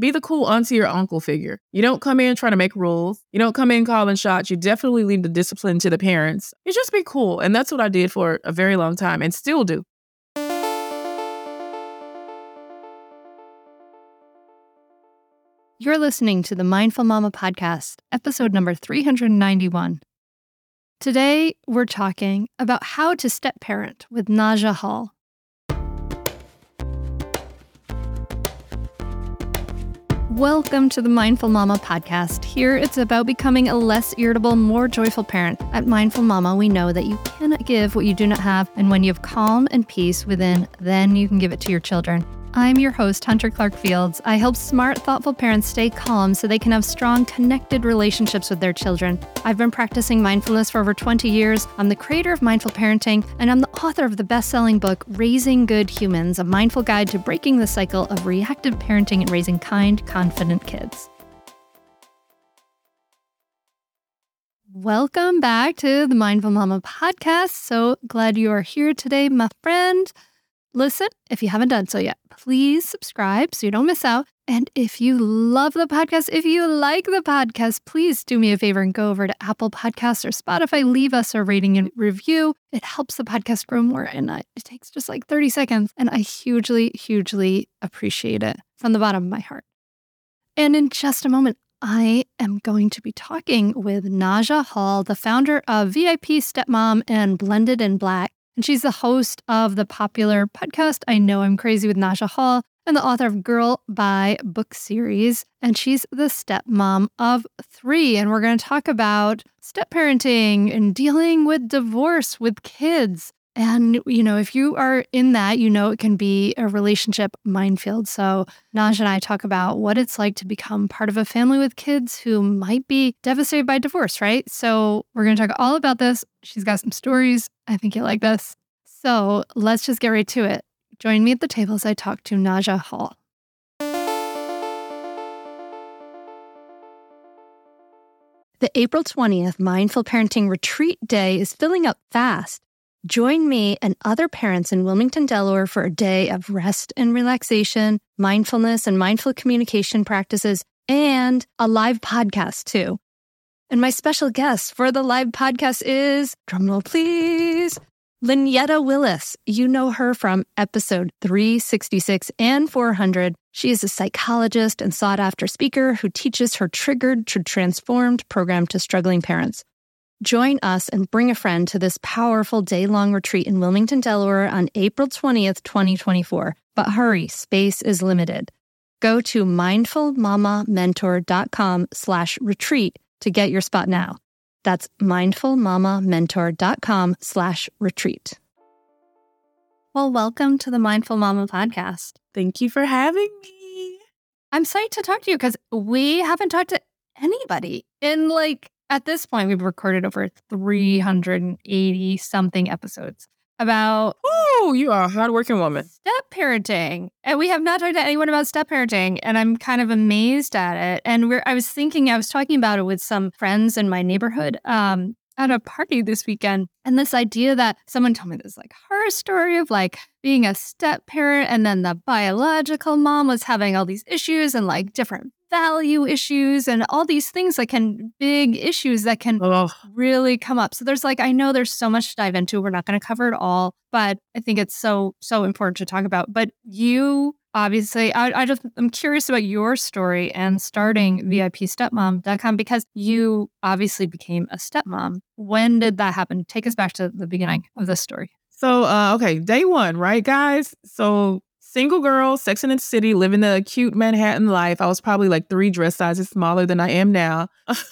be the cool auntie or uncle figure. You don't come in trying to make rules. You don't come in calling shots. You definitely leave the discipline to the parents. You just be cool. And that's what I did for a very long time and still do. You're listening to the Mindful Mama podcast, episode number 391. Today, we're talking about how to step parent with Naja Hall. Welcome to the Mindful Mama podcast. Here it's about becoming a less irritable, more joyful parent. At Mindful Mama, we know that you cannot give what you do not have, and when you have calm and peace within, then you can give it to your children. I'm your host, Hunter Clarke-Fields. I help smart, thoughtful parents stay calm so they can have strong, connected relationships with their children. I've been practicing mindfulness for over 20 years. I'm the creator of Mindful Parenting, and I'm the author of the best selling book, Raising Good Humans A Mindful Guide to Breaking the Cycle of Reactive Parenting and Raising Kind, Confident Kids. Welcome back to the Mindful Mama podcast. So glad you are here today, my friend. Listen, if you haven't done so yet, please subscribe so you don't miss out. And if you love the podcast, if you like the podcast, please do me a favor and go over to Apple Podcasts or Spotify. Leave us a rating and review. It helps the podcast grow more. And it takes just like 30 seconds. And I hugely, hugely appreciate it from the bottom of my heart. And in just a moment, I am going to be talking with Naja Hall, the founder of VIP Stepmom and Blended and Black. And she's the host of the popular podcast, I Know I'm Crazy with Naja Hall, and the author of Girl, Bye book series. And she's the stepmom of three. And we're going to talk about step parenting and dealing with divorce with kids. And, you know, if you are in that, you know it can be a relationship minefield. So, Naja and I talk about what it's like to become part of a family with kids who might be devastated by divorce, right? So, we're going to talk all about this. She's got some stories. I think you'll like this. So, let's just get right to it. Join me at the table as I talk to Naja Hall. The April 20th Mindful Parenting Retreat Day is filling up fast. Join me and other parents in Wilmington, Delaware for a day of rest and relaxation, mindfulness and mindful communication practices, and a live podcast too. And my special guest for the live podcast is, drumroll please, Lynetta Willis. You know her from episode 366 and 400. She is a psychologist and sought after speaker who teaches her Triggered to Transformed program to struggling parents. Join us and bring a friend to this powerful day long retreat in Wilmington, Delaware on April 20th, 2024. But hurry, space is limited. Go to mindfulmamamentor.com slash retreat to get your spot now. That's mindfulmamamentor.com slash retreat. Well, welcome to the Mindful Mama podcast. Thank you for having me. I'm psyched to talk to you because we haven't talked to anybody in like at this point, we've recorded over 380 something episodes about Oh, you are a hardworking woman. step parenting. And we have not talked to anyone about step parenting. And I'm kind of amazed at it. And we're I was thinking, I was talking about it with some friends in my neighborhood. Um, at a party this weekend and this idea that someone told me this like horror story of like being a step parent and then the biological mom was having all these issues and like different value issues and all these things that can big issues that can Oh, really come up. So there's like I know there's so much to dive into. We're not going to cover it all, but I think it's so so important to talk about. But you obviously I, I just I'm curious about your story and starting VIPstepmom.com because you obviously became a stepmom. When did that happen? Take us back to the beginning of this story. So, uh, okay, day one, right, guys? So, single girl, Sex in the City, living the cute Manhattan life. I was probably like three dress sizes smaller than I am now.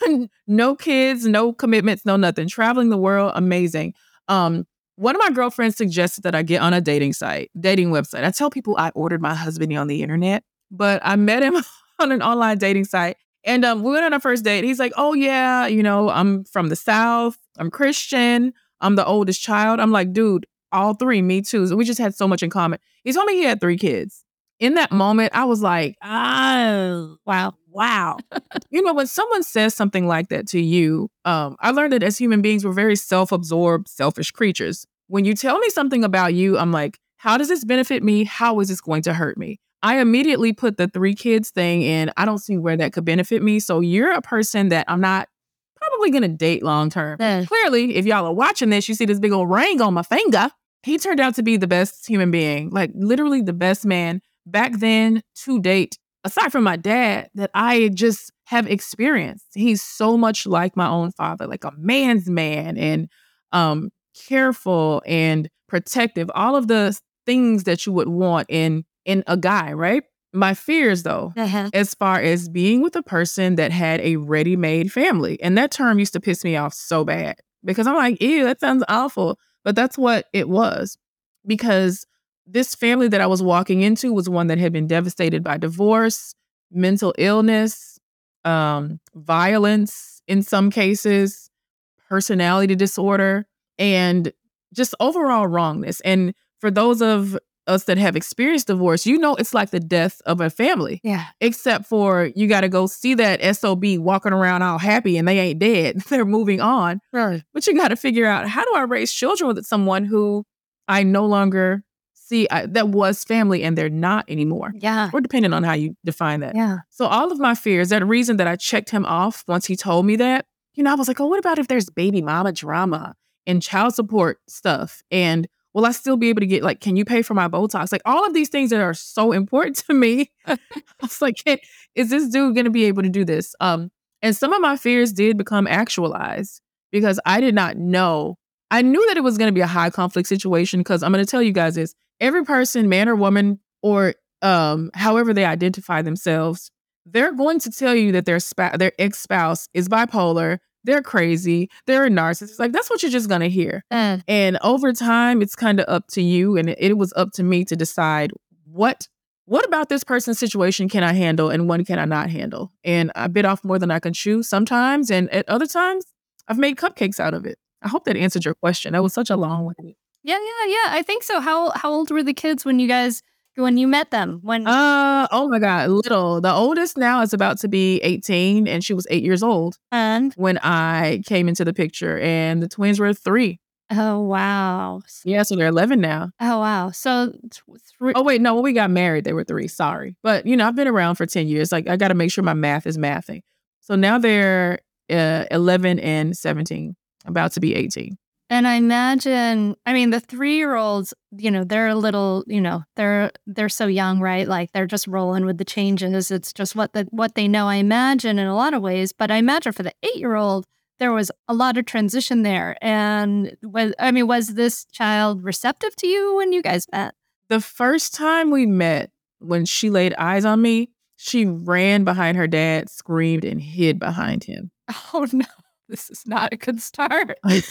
no kids, no commitments, no nothing. Traveling the world, amazing. Um, one of my girlfriends suggested that I get on a dating site, dating website. I tell people I ordered my husband on the internet, but I met him on an online dating site. And um, we went on our first date. He's like, "Oh yeah, you know, I'm from the South. I'm Christian. I'm the oldest child." I'm like, "Dude, all three, me too." So we just had so much in common. He told me he had three kids. In that moment, I was like, "Oh, Wow. wow." you know, when someone says something like that to you, um, I learned that as human beings, we're very self-absorbed, selfish creatures. When you tell me something about you, I'm like, "How does this benefit me? How is this going to hurt me?" I immediately put the three kids thing in. I don't see where that could benefit me. So you're a person that I'm not probably going to date long term. Yeah. Clearly, if y'all are watching this, you see this big old ring on my finger. He turned out to be the best human being, like literally the best man back then to date, aside from my dad, that I just have experienced. He's so much like my own father, like a man's man and um careful and protective, all of the things that you would want in in a guy, right? My fears though, Uh-huh. as far as being with a person that had a ready-made family. And that term used to piss me off so bad because I'm like, ew, that sounds awful. But that's what it was. Because this family that I was walking into was one that had been devastated by divorce, mental illness, um, violence in some cases, personality disorder, and just overall wrongness. And for those of us that have experienced divorce, you know it's like the death of a family Yeah. except for you got to go see that SOB walking around all happy and they ain't dead. They're moving on. Right. But you got to figure out how do I raise children with someone who I no longer see I, that was family and they're not anymore. Yeah. Or depending on how you define that. Yeah. So all of my fears, that reason that I checked him off once he told me that, you know, I was like, oh, what about if there's baby mama drama and child support stuff? And will I still be able to get like, can you pay for my Botox? Like all of these things that are so important to me. I was like, is this dude gonna be able to do this? Um, and some of my fears did become actualized because I did not know. I knew that it was gonna be a high conflict situation because I'm gonna tell you guys this. Every person, man or woman, or um, however they identify themselves, they're going to tell you that their spa- their ex spouse is bipolar, they're crazy, they're a narcissist. Like that's what you're just gonna hear. Uh, And over time, it's kind of up to you, and it, it was up to me to decide what what about this person's situation can I handle and what can I not handle. And I bit off more than I can chew sometimes, and at other times, I've made cupcakes out of it. I hope that answered your question. That was such a long one. Yeah. Yeah. Yeah. I think so. How how old were the kids when you guys when you met them? When Uh oh my god, little. The oldest now is about to be 18 and she was 8 years old and when I came into the picture and the twins were 3. oh wow. Yeah, so they're 11 now. Oh wow. So th- Oh wait, no, when we got married they were 3. Sorry. But you know, I've been around for 10 years. Like I got to make sure my math is mathing. So now they're uh, 11 and 17, about to be 18. And I imagine, I mean, the three year olds, you know, they're a little, you know, they're they're so young, right? Like they're just rolling with the changes. It's just what the what they know. I imagine in a lot of ways, but I imagine for the eight year old, there was a lot of transition there. And was I mean, was this child receptive to you when you guys met? The first time we met, when she laid eyes on me, she ran behind her dad, screamed, and hid behind him. Oh no, this is not a good start. and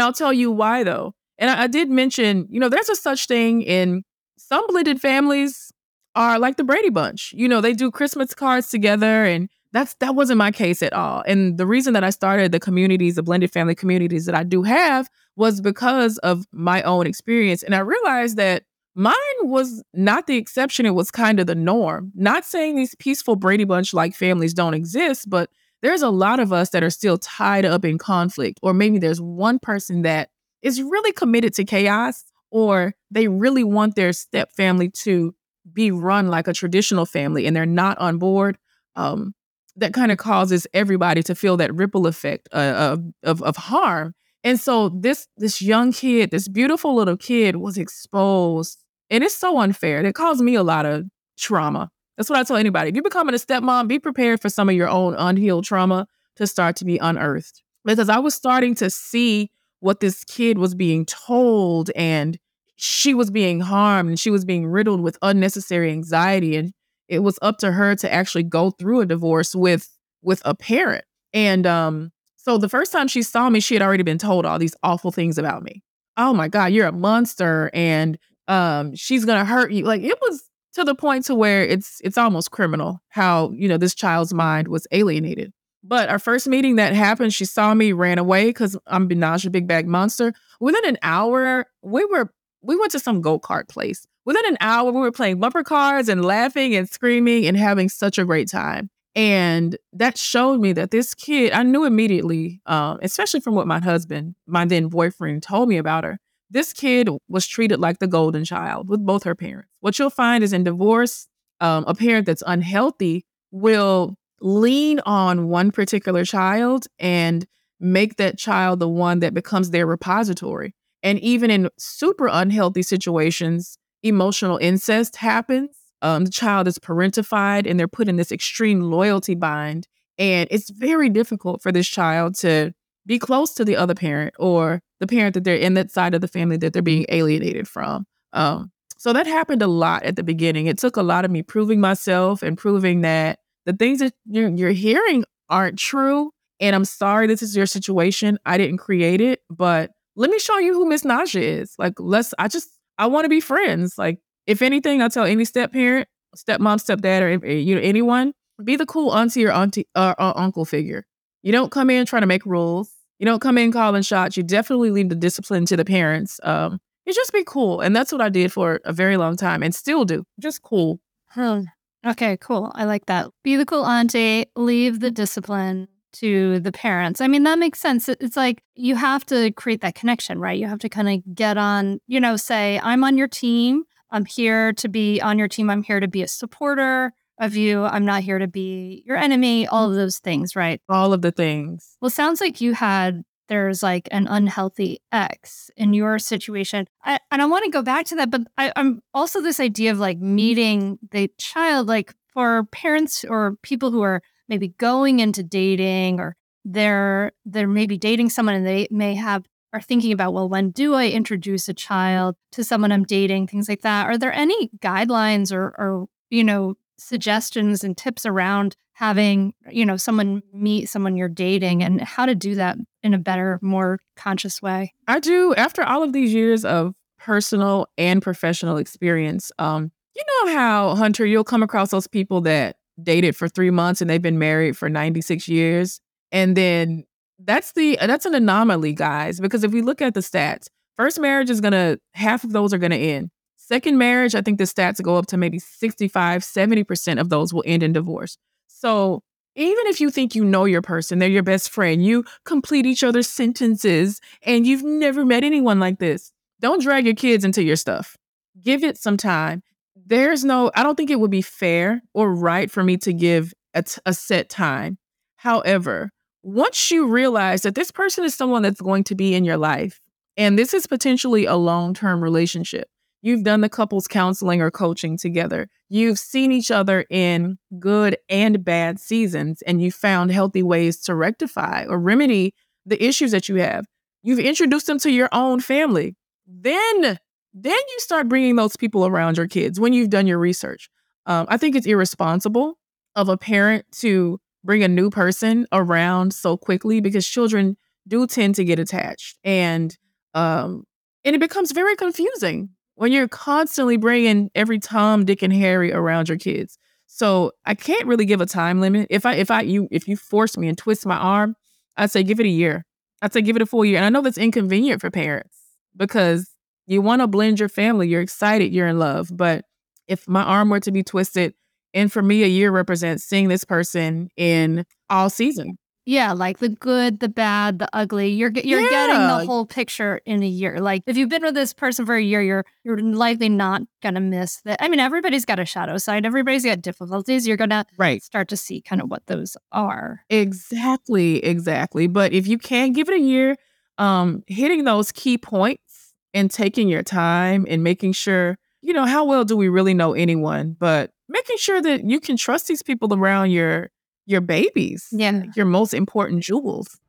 I'll tell you why, though. And I, I did mention, you know, there's a such thing in some blended families are like the Brady Bunch. You know, they do Christmas cards together, and that's that wasn't my case at all. And the reason that I started the communities, the blended family communities that I do have, was because of my own experience. And I realized that mine was not the exception; it was kind of the norm. Not saying these peaceful Brady Bunch like families don't exist, but there's a lot of us that are still tied up in conflict, or maybe there's one person that is really committed to chaos, or they really want their step family to be run like a traditional family and they're not on board. Um, that kind of causes everybody to feel that ripple effect uh, of, of of harm. And so this this young kid, this beautiful little kid, was exposed, and it's so unfair. It caused me a lot of trauma. That's what I tell anybody. If you're becoming a stepmom, be prepared for some of your own unhealed trauma to start to be unearthed. Because I was starting to see what this kid was being told, and she was being harmed, and she was being riddled with unnecessary anxiety, and it was up to her to actually go through a divorce with with a parent. And um, so the first time she saw me, she had already been told all these awful things about me. Oh my God, you're a monster, and um, she's gonna hurt you. Like it was to the point to where it's it's almost criminal how you know this child's mind was alienated. But our first meeting that happened, she saw me, ran away because I'm Binaj, a big bag monster. Within an hour, we were we went to some go kart place. Within an hour, we were playing bumper cars and laughing and screaming and having such a great time. And that showed me that this kid, I knew immediately, um, especially from what my husband, my then boyfriend, told me about her, this kid was treated like the golden child with both her parents. What you'll find is in divorce, um, a parent that's unhealthy will lean on one particular child and make that child the one that becomes their repository. And even in super unhealthy situations, emotional incest happens. Um, the child is parentified and they're put in this extreme loyalty bind. And it's very difficult for this child to be close to the other parent or the parent that they're in that side of the family that they're being alienated from. Um, so that happened a lot at the beginning. It took a lot of me proving myself and proving that the things that you're, you're hearing aren't true. And I'm sorry this is your situation. I didn't create it, but let me show you who Miss Naja is. Like, let's, I just, I want to be friends. Like, if anything, I tell any step parent, stepmom, stepdad, or you know anyone, be the cool auntie or auntie uh, uh, uncle figure. You don't come in trying to make rules. You don't come in calling shots. You definitely leave the discipline to the parents. Um, you just be cool, and that's what I did for a very long time, and still do. Just cool. Hmm. Okay, cool. I like that. Be the cool auntie. Leave the discipline to the parents. I mean, that makes sense. It's like you have to create that connection, right? You have to kind of get on, you know, say, I'm on your team. I'm here to be on your team. I'm here to be a supporter of you. I'm not here to be your enemy, all mm-hmm. of those things, right? All of the things. Well, sounds like you had there's like an unhealthy ex in your situation. I, and I want to go back to that, but I, I'm also this idea of like meeting the child, like for parents or people who are maybe going into dating or they're they're maybe dating someone and they may have are thinking about well when do i introduce a child to someone i'm dating things like that are there any guidelines or or you know suggestions and tips around having you know someone meet someone you're dating and how to do that in a better more conscious way i do after all of these years of personal and professional experience um you know how hunter you'll come across those people that dated for three months and they've been married for 96 years. And then that's the that's an anomaly, guys, because if we look at the stats, first marriage is gonna half of those are gonna end. Second marriage, I think the stats go up to maybe 65, 70% of those will end in divorce. So even if you think you know your person, they're your best friend, you complete each other's sentences, and you've never met anyone like this, don't drag your kids into your stuff. Give it some time there's no, I don't think it would be fair or right for me to give a, t- a set time. However, once you realize that this person is someone that's going to be in your life, and this is potentially a long term relationship, you've done the couples counseling or coaching together, you've seen each other in good and bad seasons, and you found healthy ways to rectify or remedy the issues that you have. You've introduced them to your own family. Then then you start bringing those people around your kids when you've done your research. Um, I think it's irresponsible of a parent to bring a new person around so quickly because children do tend to get attached and um, and it becomes very confusing when you're constantly bringing every Tom, Dick, and Harry around your kids. So I can't really give a time limit. If I if I you if you force me and twist my arm, I'd say give it a year. I'd say give it a full year. And I know that's inconvenient for parents because you want to blend your family. You're excited. You're in love. But if my arm were to be twisted, and for me, a year represents seeing this person in all season. Yeah, like the good, the bad, the ugly. You're you're yeah. getting the whole picture in a year. Like if you've been with this person for a year, you're you're likely not gonna miss that. I mean, everybody's got a shadow side. Everybody's got difficulties. You're gonna right. start to see kind of what those are. Exactly, exactly. But if you can give it a year, um, hitting those key points and taking your time and making sure, you know, how well do we really know anyone, but making sure that you can trust these people around your your babies. Yeah. Your most important jewels.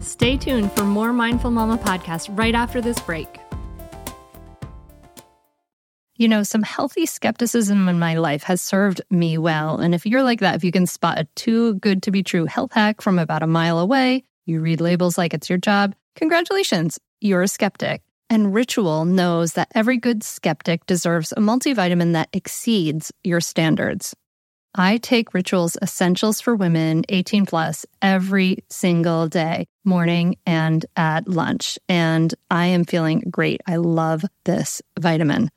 Stay tuned for more Mindful Mama podcast right after this break. You know, some healthy skepticism in my life has served me well. And if you're like that, if you can spot a too good to be true health hack from about a mile away, you read labels like it's your job. Congratulations, you're a skeptic. And Ritual knows that every good skeptic deserves a multivitamin that exceeds your standards. I take Ritual's Essentials for Women 18 plus every single day, morning and at lunch. And I am feeling great. I love this vitamin.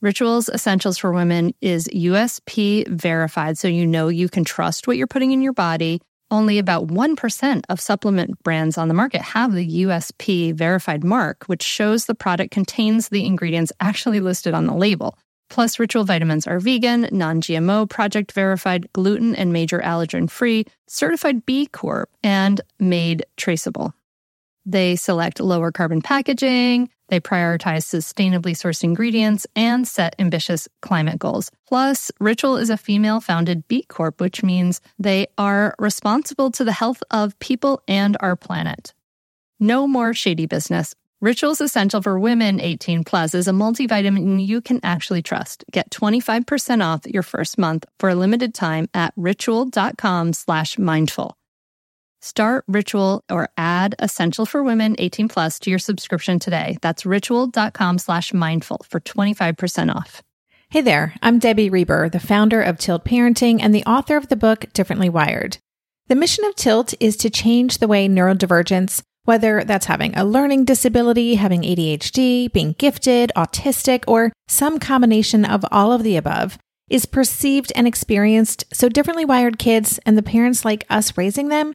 Rituals Essentials for Women is USP verified, so you know you can trust what you're putting in your body Only about 1% of supplement brands on the market have the USP verified mark, which shows the product contains the ingredients actually listed on the label. Plus, Ritual vitamins are vegan, non GMO, project verified, gluten and major allergen free, certified B Corp, and made traceable. They select lower carbon packaging, they prioritize sustainably sourced ingredients, and set ambitious climate goals. Plus, Ritual is a female founded B Corp, which means they are responsible to the health of people and our planet. No more shady business. Ritual's Essential for Women 18 Plus is a multivitamin you can actually trust. Get 25% off your first month for a limited time at ritual.com slash mindful. Start Ritual or add Essential for Women 18 Plus to your subscription today. That's ritual.com slash mindful for 25% off. Hey there, I'm Debbie Reber, the founder of Tilt Parenting and the author of the book Differently Wired. The mission of Tilt is to change the way neurodivergence, whether that's having a learning disability, having ADHD, being gifted, autistic, or some combination of all of the above, is perceived and experienced so differently wired kids and the parents like us raising them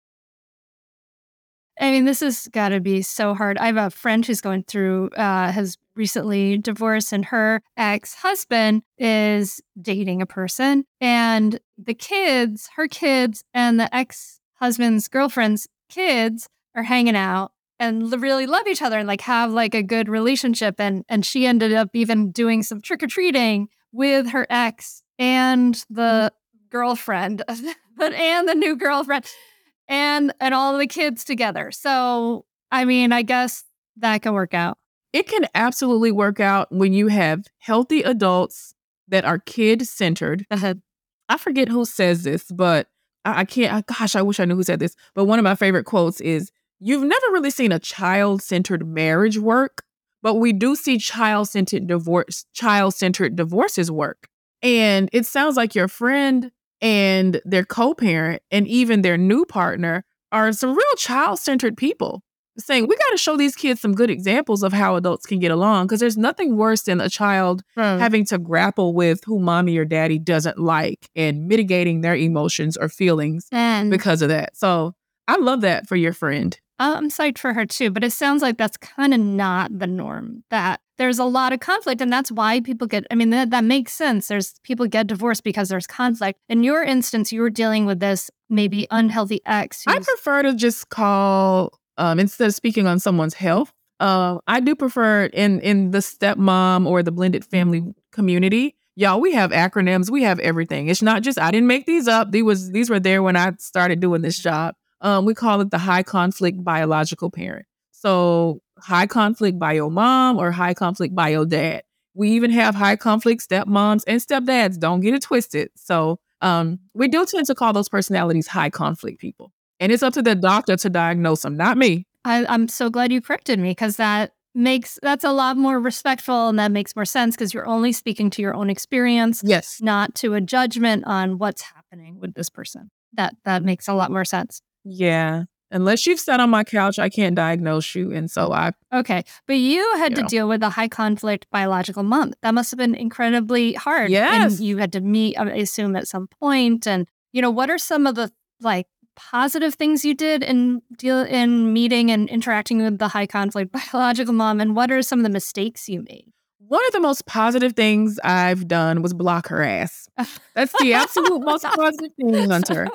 I mean, this has got to be so hard. I have a friend who's going through, uh, has recently divorced, and her ex husband is dating a person. And the kids, her kids, and the ex husband's girlfriend's kids are hanging out and really love each other and like have like a good relationship. And, and she ended up even doing some trick or treating with her ex and the girlfriend, but and the new girlfriend and and all the kids together. So, I mean, I guess that can work out. It can absolutely work out when you have healthy adults that are kid centered. Uh-huh. I forget who says this, but I, I can't. I, gosh, I wish I knew who said this. But one of my favorite quotes is You've never really seen a child centered marriage work, but we do see child centered divorce, child centered divorces work. And it sounds like your friend and their co parent and even their new partner are some real child centered people saying we got to show these kids some good examples of how adults can get along because there's nothing worse than a child having to grapple with who mommy or daddy doesn't like and mitigating their emotions or feelings and because of that. So I love that for your friend. I'm psyched for her too, but it sounds like that's kind of not the norm. That there's a lot of conflict, and that's why people get. I mean, that, that makes sense. There's people get divorced because there's conflict. In your instance, you were dealing with this maybe unhealthy ex. I prefer to just call um, instead of speaking on someone's health. Uh, I do prefer in in the stepmom or the blended family community. Y'all, we have acronyms. We have everything. It's not just I didn't make these up. These was these were there when I started doing this job. Um, we call it the high conflict biological parent. So high conflict bio mom or high conflict bio dad. We even have high conflict stepmoms and stepdads. Don't get it twisted. So um, we do tend to call those personalities high conflict people. And it's up to the doctor to diagnose them, not me. I, I'm so glad you corrected me because that makes that's a lot more respectful and that makes more sense because you're only speaking to your own experience yes not to a judgment on what's happening with this person that that makes a lot more sense yeah. Unless you've sat on my couch, I can't diagnose you. And so mm. I. Okay. But you had you to know. deal with a high conflict biological mom. That must have been incredibly hard. Yes. And you had to meet, I assume, at some point. And, you know, what are some of the like positive things you did in deal in meeting and interacting with the high conflict biological mom? And what are some of the mistakes you made? One of the most positive things I've done was block her ass. That's the absolute most positive thing, Hunter.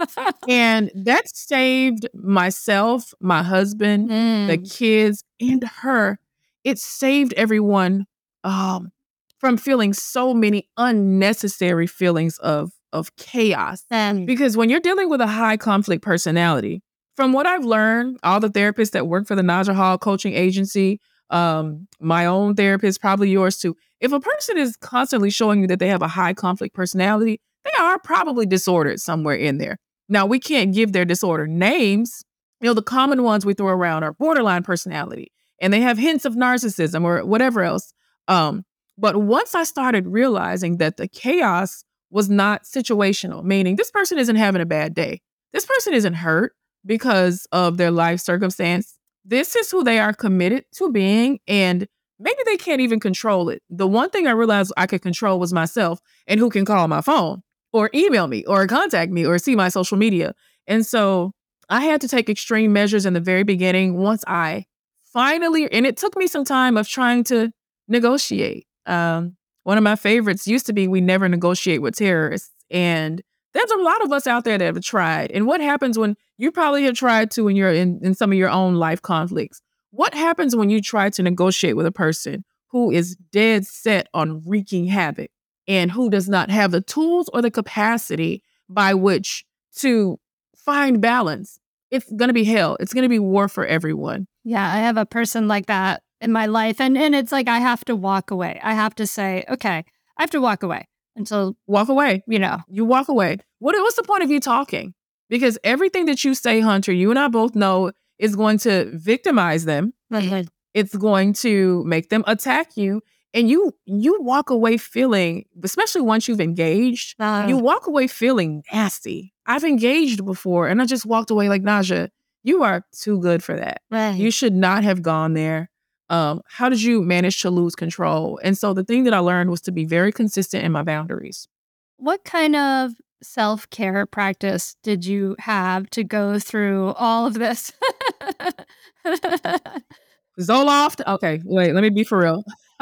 And that saved myself, my husband, mm. the kids, and her. It saved everyone um, from feeling so many unnecessary feelings of of chaos. And Because when you're dealing with a high conflict personality, from what I've learned, all the therapists that work for the Naja Hall coaching agency, um, my own therapist, probably yours too. If a person is constantly showing you that they have a high conflict personality, they are probably disordered somewhere in there. Now, we can't give their disorder names. You know, the common ones we throw around are borderline personality, and they have hints of narcissism or whatever else. Um, but once I started realizing that the chaos was not situational, meaning this person isn't having a bad day, this person isn't hurt because of their life circumstance. This is who they are committed to being, and maybe they can't even control it. The one thing I realized I could control was myself and who can call my phone or email me or contact me or see my social media. And so I had to take extreme measures in the very beginning once I finally, and it took me some time of trying to negotiate. Um, one of my favorites used to be We Never Negotiate with Terrorists. And there's a lot of us out there that have tried. And what happens when you probably have tried to when you're in, in some of your own life conflicts? What happens when you try to negotiate with a person who is dead set on wreaking havoc and who does not have the tools or the capacity by which to find balance? It's going to be hell. It's going to be war for everyone. yeah, I have a person like that in my life. And and it's like I have to walk away. I have to say, okay, I have to walk away until, Walk away. you know, You walk away. What, what's the point of you talking? Because everything that you say, Hunter, you and I both know is going to victimize them. It's going to make them attack you. And you you walk away feeling, especially once you've engaged, uh, you walk away feeling nasty. I've engaged before and I just walked away like Naja, you are too good for that. You should not have gone there. Um, how did you manage to lose control? And so the thing that I learned was to be very consistent in my boundaries. What kind of self care practice did you have to go through all of this? Zoloft. Okay, wait, let me be for real.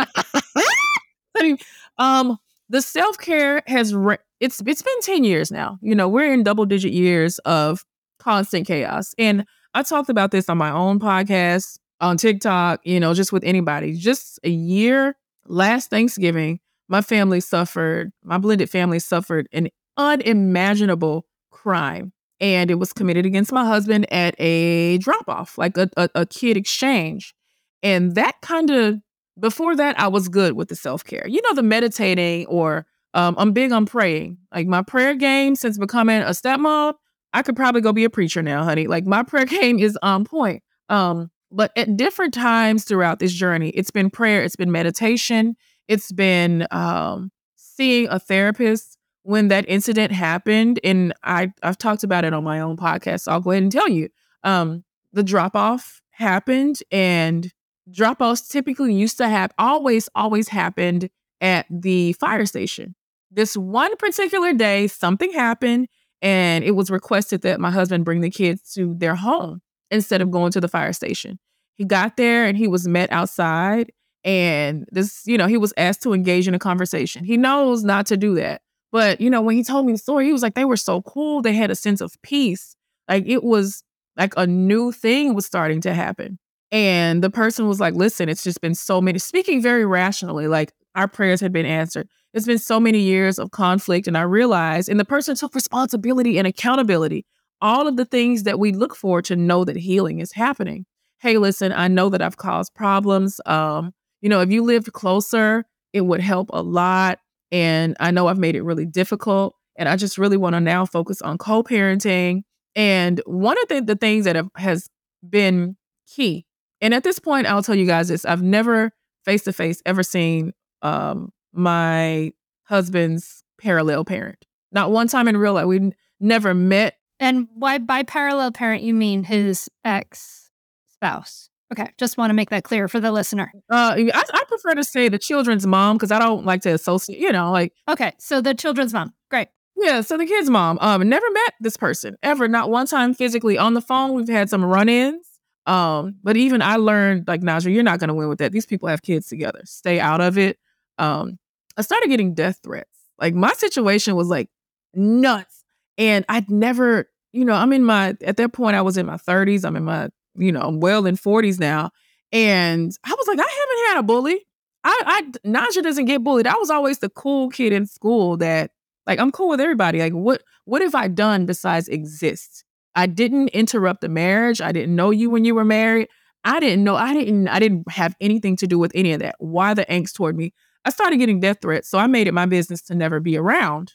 Let me- um, the self care has re- it's it's been ten years now. You know, we're in double digit years of constant chaos, and I talked about this on my own podcast on TikTok. You know, just with anybody. Just a year last Thanksgiving, my family suffered. My blended family suffered an unimaginable crime and it was committed against my husband at a drop off, like a, a, a kid exchange. And that kind of, before that, I was good with the self care. You know, the meditating or um, I'm big on praying. Like my prayer game since becoming a stepmom, I could probably go be a preacher now, honey. Like my prayer game is on point. Um, but at different times throughout this journey, it's been prayer, it's been meditation, it's been um, seeing a therapist when that incident happened. And I, I've talked about it on my own podcast. So I'll go ahead and tell you. Um, the drop off happened, and drop offs typically used to have always, always happened at the fire station. This one particular day, something happened, and it was requested that my husband bring the kids to their home instead of going to the fire station. He got there and he was met outside, and this, you know, he was asked to engage in a conversation. He knows not to do that. But, you know, when he told me the story, he was like, they were so cool. They had a sense of peace. Like it was like a new thing was starting to happen. And the person was like, listen, it's just been so many, speaking very rationally, like our prayers had been answered. It's been so many years of conflict. And I realized, and the person took responsibility and accountability, all of the things that we look for to know that healing is happening. Hey, listen, I know that I've caused problems. Um, you know, if you lived closer, it would help a lot. And I know I've made it really difficult. And I just really want to now focus on co parenting. And one of the, the things that have, has been key, and at this point, I'll tell you guys this I've never face to face ever seen um, my husband's parallel parent. Not one time in real life. We never met. And why by parallel parent you mean his ex spouse? Okay, just want to make that clear for the listener. Uh, I, I prefer to say the children's mom because I don't like to associate, you know, like Okay, so the children's mom. Great. Yeah, so the kid's mom um never met this person ever, not one time physically on the phone. We've had some run-ins. Um, but even I learned like Naja, you're not gonna win with that. These people have kids together. Stay out of it. Um, I started getting death threats. Like my situation was like nuts. And I'd never, you know, I'm in my at that point I was in my 30s. I'm in my, you know, I'm well in 40s now. And I was like, I haven't had a bully. I, I Naja doesn't get bullied. I was always the cool kid in school that like I'm cool with everybody. Like what what have I done besides exist? I didn't interrupt the marriage. I didn't know you when you were married. I didn't know. I didn't. I didn't have anything to do with any of that. Why the angst toward me? I started getting death threats, so I made it my business to never be around.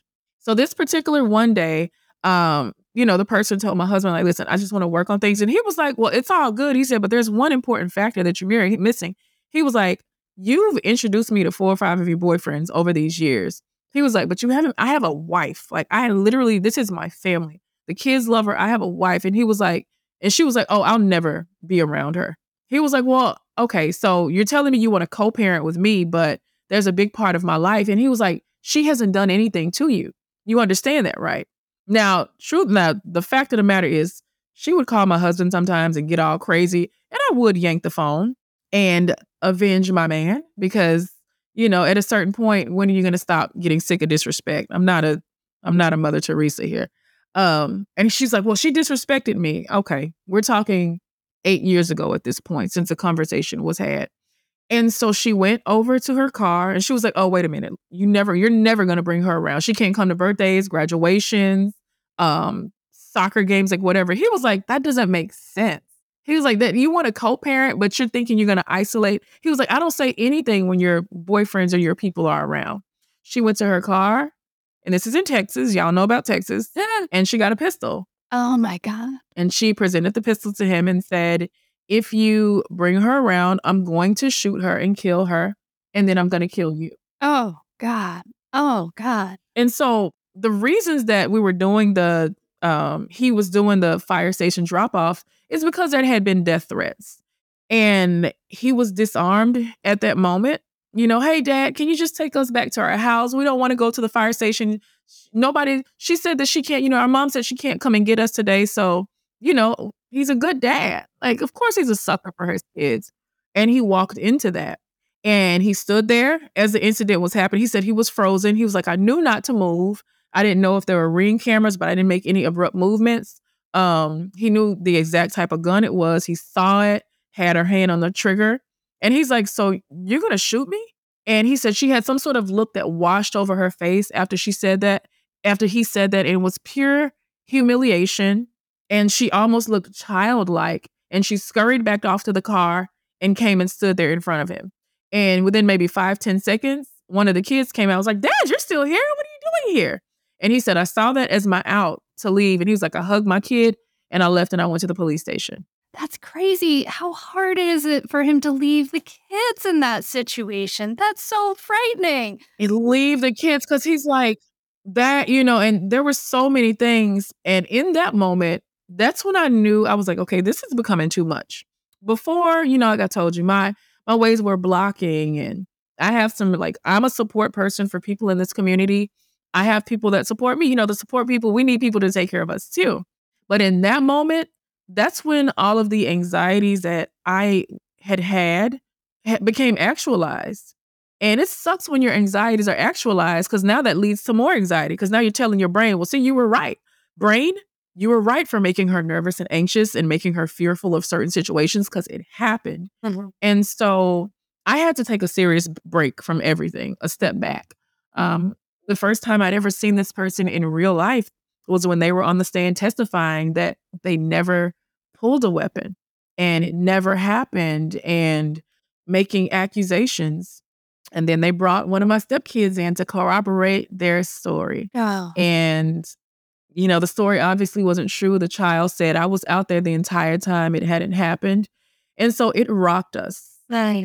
So this particular one day, um, you know, the person told my husband, like, listen, I just want to work on things. And he was like, Well, it's all good. He said, but there's one important factor that you're missing. He was like, You've introduced me to four or five of your boyfriends over these years. He was like, But you haven't, I have a wife. Like, I literally, this is my family. The kids love her. I have a wife. And he was like, and she was like, Oh, I'll never be around her. He was like, Well, okay, so you're telling me you want to co parent with me, but there's a big part of my life. And he was like, She hasn't done anything to you. You understand that, right? Now, truth now, the fact of the matter is, she would call my husband sometimes and get all crazy, and I would yank the phone and avenge my man because, you know, at a certain point, when are you gonna stop getting sick of disrespect? I'm not a I'm not a Mother Teresa here. Um, and she's like, Well, she disrespected me. Okay, we're talking eight years ago at this point since the conversation was had. And so she went over to her car and she was like, Oh, wait a minute. You never, you're never gonna bring her around. She can't come to birthdays, graduations, um, soccer games, like whatever. He was like, That doesn't make sense. He was like, That you want a co-parent, but you're thinking you're gonna isolate. He was like, I don't say anything when your boyfriends or your people are around. She went to her car, and this is in Texas. Y'all know about Texas. and she got a pistol. Oh my God. And she presented the pistol to him and said, If you bring her around, I'm going to shoot her and kill her. And then I'm going to kill you. Oh God. Oh God. And so the reasons that we were doing the, um, he was doing the fire station drop off is because there had been death threats. And he was disarmed at that moment. You know, hey, dad, can you just take us back to our house? We don't want to go to the fire station nobody she said that she can't you know our mom said she can't come and get us today so you know he's a good dad. Like of course he's a sucker for his kids and he walked into that and he stood there as the incident was happening. He said he was frozen. He was like i knew not to move. I didn't know if there were ring cameras but i didn't make any abrupt movements. Um he knew the exact type of gun it was. He saw it had her hand on the trigger and he's like so you're gonna shoot me? And he said she had some sort of look that washed over her face after she said that, after he said that. It was pure humiliation. And she almost looked childlike. And she scurried back off to the car and came and stood there in front of him. And within maybe five ten seconds, one of the kids came out. I was like, Dad, you're still here? What are you doing here? And he said, I saw that as my out to leave. And he was like, I hugged my kid and I left and I went to the police station. That's crazy. How hard is it for him to leave the kids in that situation? That's so frightening. And leave the kids because he's like, that, you know, and there were so many things. And in that moment, that's when I knew I was like, okay, this is becoming too much. Before, you know, like I told you, my my ways were blocking and I have some like I'm a support person for people in this community. I have people that support me. You know, the support people, we need people to take care of us too. But in that moment, that's when all of the anxieties that I had had became actualized. And it sucks when your anxieties are actualized because now that leads to more anxiety because now you're telling your brain, well, see, you were right. Brain, you were right for making her nervous and anxious and making her fearful of certain situations because it happened. Mm-hmm. And so I had to take a serious break from everything, a step back. Um, the first time I'd ever seen this person in real life was when they were on the stand testifying that they never pulled a weapon and it never happened and making accusations. And then they brought one of my stepkids in to corroborate their story. Oh. And, you know, the story obviously wasn't true. The child said, I was out there the entire time, it hadn't happened. And so it rocked us.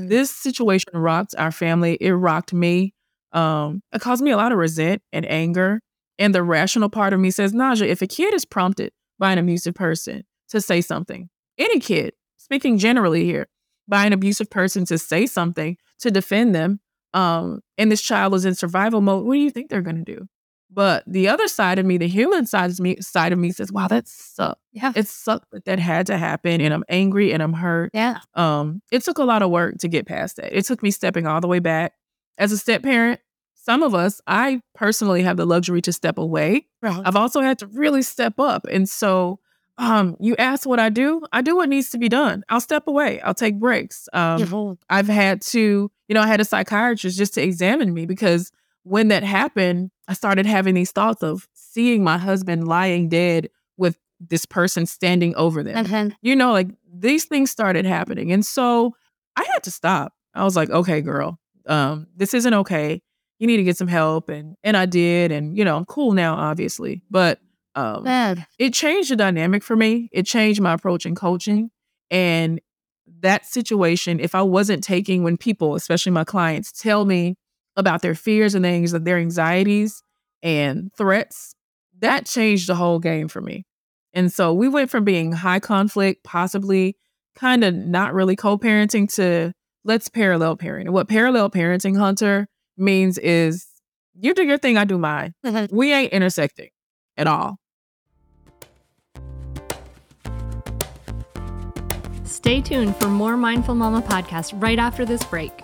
This situation rocked our family. It rocked me. Um, it caused me a lot of resent and anger. And the rational part of me says, Naja, if a kid is prompted by an abusive person to say something. Any kid, speaking generally here, by an abusive person to say something to defend them, um, and this child is in survival mode, what do you think they're going to do? But the other side of me, the human side of me, side of me says, "Wow, that sucked. Yeah, it sucked that that had to happen, and I'm angry and I'm hurt. Yeah. Um, it took a lot of work to get past that. It took me stepping all the way back as a step parent. Some of us, I personally have the luxury to step away. Right. I've also had to really step up, and so um, you ask what I do, I do what needs to be done. I'll step away. I'll take breaks. Um, I've had to, you know, I had a psychiatrist just to examine me because when that happened, I started having these thoughts of seeing my husband lying dead with this person standing over them. Mhm. You know, like these things started happening. And so I had to stop. I was like, okay, girl, um, this isn't okay. You need to get some help. And and I did. And, you know, I'm cool now, obviously. But um Bad. it changed the dynamic for me. It changed my approach in coaching. And that situation, if I wasn't taking when people, especially my clients, tell me about their fears and their anxieties and threats, that changed the whole game for me. And so we went from being high conflict, possibly kind of not really co parenting, to let's parallel parent. And what parallel parenting, Hunter, means is you do your thing, I do mine. Mhm. We ain't intersecting at all. Stay tuned for more Mindful Mama podcast right after this break.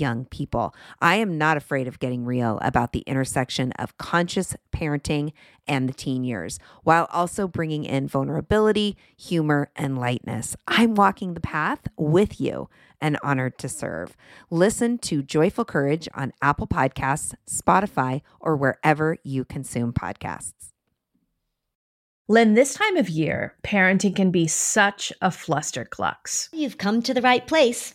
young people. I am not afraid of getting real about the intersection of conscious parenting and the teen years, while also bringing in vulnerability, humor, and lightness. I'm walking the path with you and honored to serve. Listen to Joyful Courage on Apple Podcasts, Spotify, or wherever you consume podcasts. Lynn, this time of year, parenting can be such a flusterclux. You've come to the right place.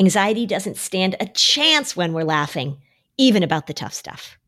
Anxiety doesn't stand a chance when we're laughing, even about the tough stuff.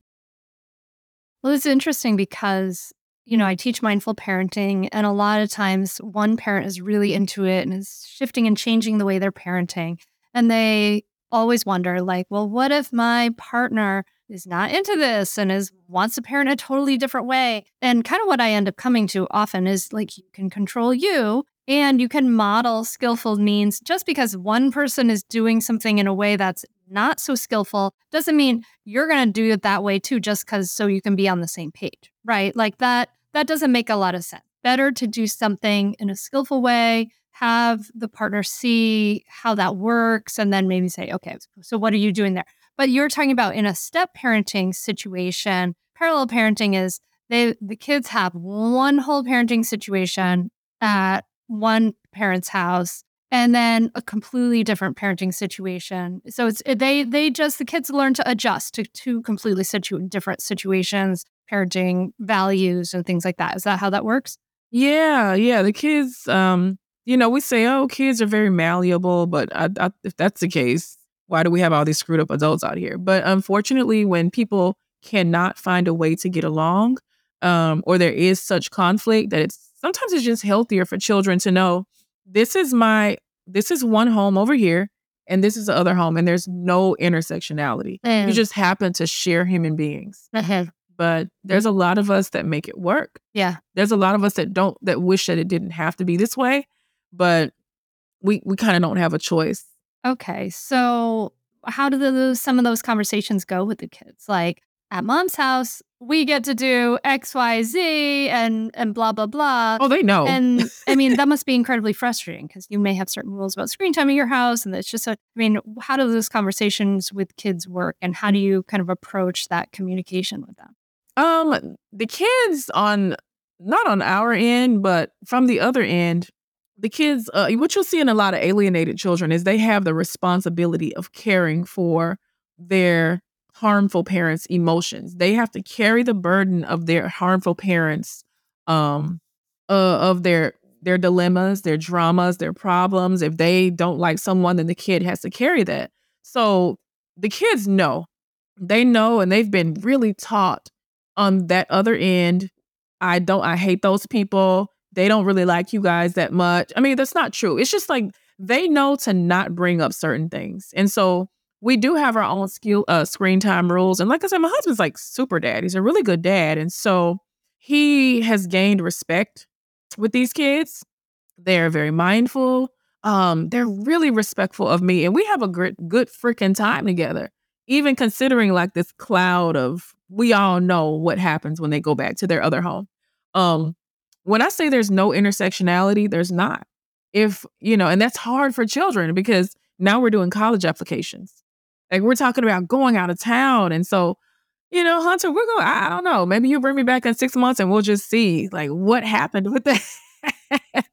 Well, it's interesting because, you know, I teach mindful parenting, and a lot of times one parent is really into it and is shifting and changing the way they're parenting. And they always wonder, like, well, what if my partner is not into this and is wants to parent a totally different way? And kind of what I end up coming to often is like you can control you and you can model skillful means just because one person is doing something in a way that's not so skillful doesn't mean you're going to do it that way too just cuz so you can be on the same page right? Like that that doesn't make a lot of sense. Better to do something in a skillful way have the partner see how that works and then maybe say okay so what are you doing there? But you're talking about in a step parenting situation parallel parenting is they the kids have one whole parenting situation at one parent's house and then a completely different parenting situation. So it's they they just the kids learn to adjust to two completely situ- different situations, parenting values and things like that. Is that how that works? Yeah, yeah. The kids, um, you know, we say, oh, kids are very malleable, but I, I, if that's the case, why do we have all these screwed up adults out here? But unfortunately, when people cannot find a way to get along, um, or there is such conflict that it's sometimes it's just healthier for children to know this is my this is one home over here and this is the other home, and there's no intersectionality. You Mm. just happen to share human beings. Uh-huh. But there's a lot of us that make it work. Yeah. There's a lot of us that don't that wish that it didn't have to be this way, but we we kind of don't have a choice. Okay. So how do those some of those conversations go with the kids? Like at mom's house, we get to do X, Y, Z and and blah blah blah. Oh, they know. And I mean, that must be incredibly frustrating because you may have certain rules about screen time in your house. And it's just, a, I mean, how do those conversations with kids work? And how do you kind of approach that communication with them? Um, the kids on not on our end, but from the other end, the kids. Uh, what you'll see in a lot of alienated children is they have the responsibility of caring for their harmful parents' emotions. They have to carry the burden of their harmful parents, um, uh, of their their dilemmas, their dramas, their problems. If they don't like someone, then the kid has to carry that. So the kids know, they know, and they've been really taught on that other end. I don't, I hate those people. They don't really like you guys that much. I mean, that's not true. It's just like they know to not bring up certain things. And so we do have our own skill, uh, screen time rules. And like I said, my husband's like super dad. He's a really good dad. And so he has gained respect with these kids. They're very mindful. Um, they're really respectful of me. And we have a good, good freaking time together. Even considering like this cloud of we all know what happens when they go back to their other home. Um, when I say there's no intersectionality, there's not. If, you know, and that's hard for children because now we're doing college applications. Like we're talking about going out of town. And so, you know, Hunter, we're going, I don't know, maybe you bring me back in six months and we'll just see like what happened with that.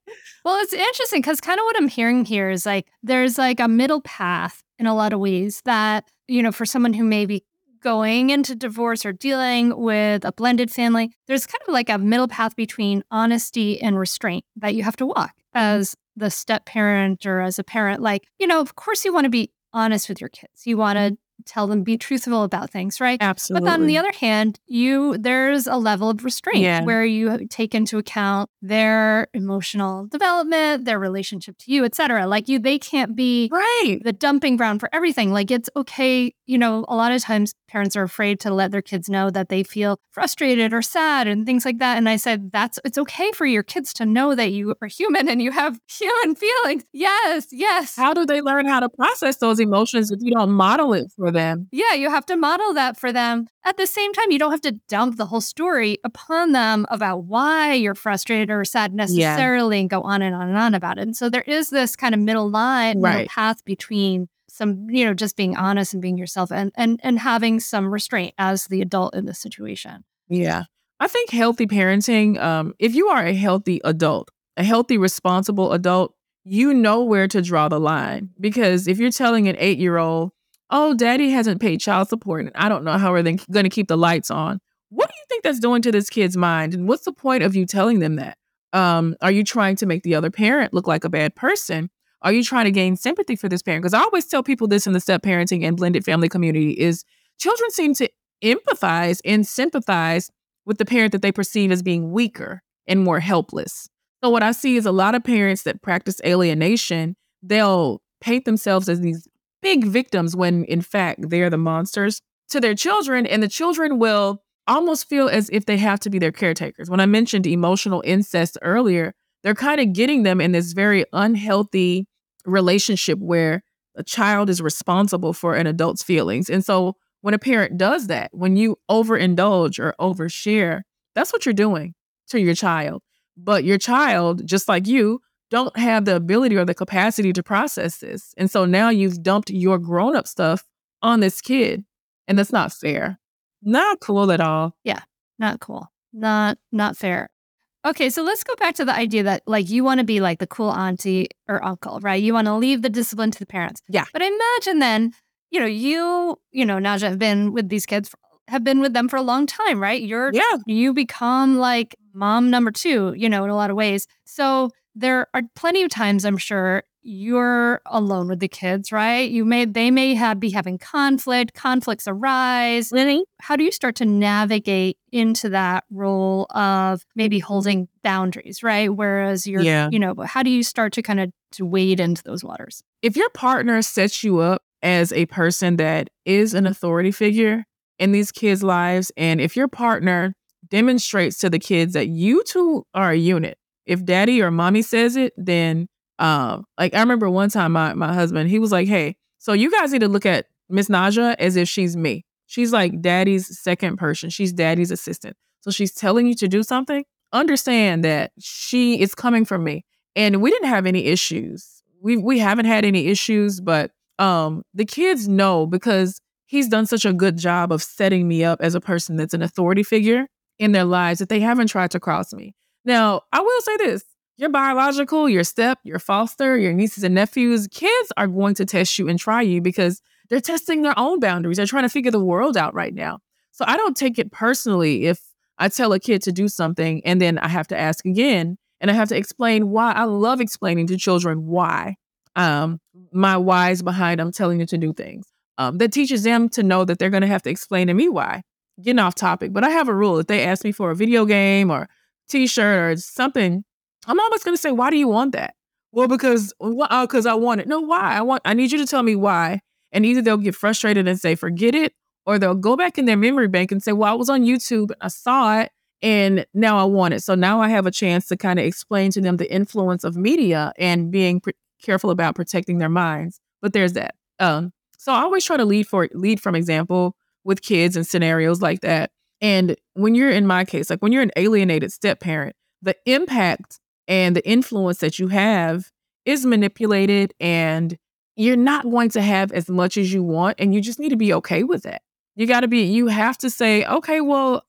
Well, it's interesting because kind of what I'm hearing here is like there's like a middle path in a lot of ways that, you know, for someone who may be going into divorce or dealing with a blended family, there's kind of like a middle path between honesty and restraint that you have to walk as the step parent or as a parent. Like, you know, of course, you want to be honest with your kids, you want to mm-hmm. tell them, be truthful about things, right? Absolutely. But on the other hand, you there's a level of restraint Yeah. where you uh, take into account their emotional development, their relationship to you, et cetera. Like you, they can't be right. the dumping ground for everything. Like it's okay, you know, a lot of times parents are afraid to let their kids know that they feel frustrated or sad and things like that. And I said, that's it's okay for your kids to know that you are human and you have human feelings. Yes, yes. How do they learn how to process those emotions if you don't model it for them? Yeah, you have to model that for them. At the same time, you don't have to dump the whole story upon them about why you're frustrated or sad necessarily and go on and on and on about it. And so there is this kind of middle line, middle path between some, you know, just being honest and being yourself and and and having some restraint as the adult in the situation. Yeah. I think healthy parenting, um, if you are a healthy adult, a healthy, responsible adult, you know where to draw the line. Because if you're telling an eight year old, oh, daddy hasn't paid child support and I don't know how we're then going to keep the lights on, what do you think that's doing to this kid's mind? And what's the point of you telling them that? Um, are you trying to make the other parent look like a bad person? Are you trying to gain sympathy for this parent? Because I always tell people this in the step parenting and blended family community is children seem to empathize and sympathize with the parent that they perceive as being weaker and more helpless. So what I see is a lot of parents that practice alienation, they'll paint themselves as these big victims when in fact they're the monsters to their children and the children will almost feel as if they have to be their caretakers. When I mentioned emotional incest earlier, they're kind of getting them in this very unhealthy relationship where a child is responsible for an adult's feelings. And so when a parent does that, when you overindulge or overshare, that's what you're doing to your child. But your child, just like you, don't have the ability or the capacity to process this. And so now you've dumped your grown up stuff on this kid. And that's not fair. Not cool at all. Yeah, not cool. Not not fair. Okay, so let's go back to the idea that like you want to be like the cool auntie or uncle, right? You want to leave the discipline to the parents. Yeah. But imagine then, you know, you, you know, Naja have been with these kids, have been with them for a long time, right? You're Yeah. you become like mom number two, you know, in a lot of ways. So there are plenty of times, I'm sure, you're alone with the kids, right? You may they may have be having conflict, conflicts arise. Lily, how do you start to navigate into that role of maybe holding boundaries, right? Whereas you're Yeah. you know, how do you start to kind of to wade into those waters? if your partner sets you up as a person that is an authority figure in these kids' lives, and if your partner demonstrates to the kids that you two are a unit, if daddy or mommy says it, then um, like I remember one time my my husband, he was like, Hey, so you guys need to look at Miss Naja as if she's me. She's like daddy's second person. She's daddy's assistant. So she's telling you to do something. Understand that she is coming from me. And we didn't have any issues we we haven't had any issues, but um the kids know because he's done such a good job of setting me up as a person that's an authority figure in their lives that they haven't tried to cross me. Now, I will say this. Your biological, your step, your foster, your nieces and nephews, kids are going to test you and try you because they're testing their own boundaries. They're trying to figure the world out right now. So I don't take it personally if I tell a kid to do something and then I have to ask again and I have to explain why. I love explaining to children why. Um, my whys behind them telling you to do things. Um, that teaches them to know that they're going to have to explain to me why. Getting off topic, but I have a rule: if they ask me for a video game or T-shirt or something, I'm always going to say, "Why do you want that?" Well, because because I want it. No, why? I want. I need you to tell me why. And either they'll get frustrated and say, "Forget it," or they'll go back in their memory bank and say, "Well, I was on YouTube, and I saw it, and now I want it. So now I have a chance to kind of explain to them the influence of media and being careful about protecting their minds. But there's that. Um, so I always try to lead for lead from example with kids and scenarios like that. And when you're in my case, like when you're an alienated step parent, the impact and the influence that you have is manipulated and you're not going to have as much as you want and you just need to be okay with that. You got to be you have to say, "Okay, well,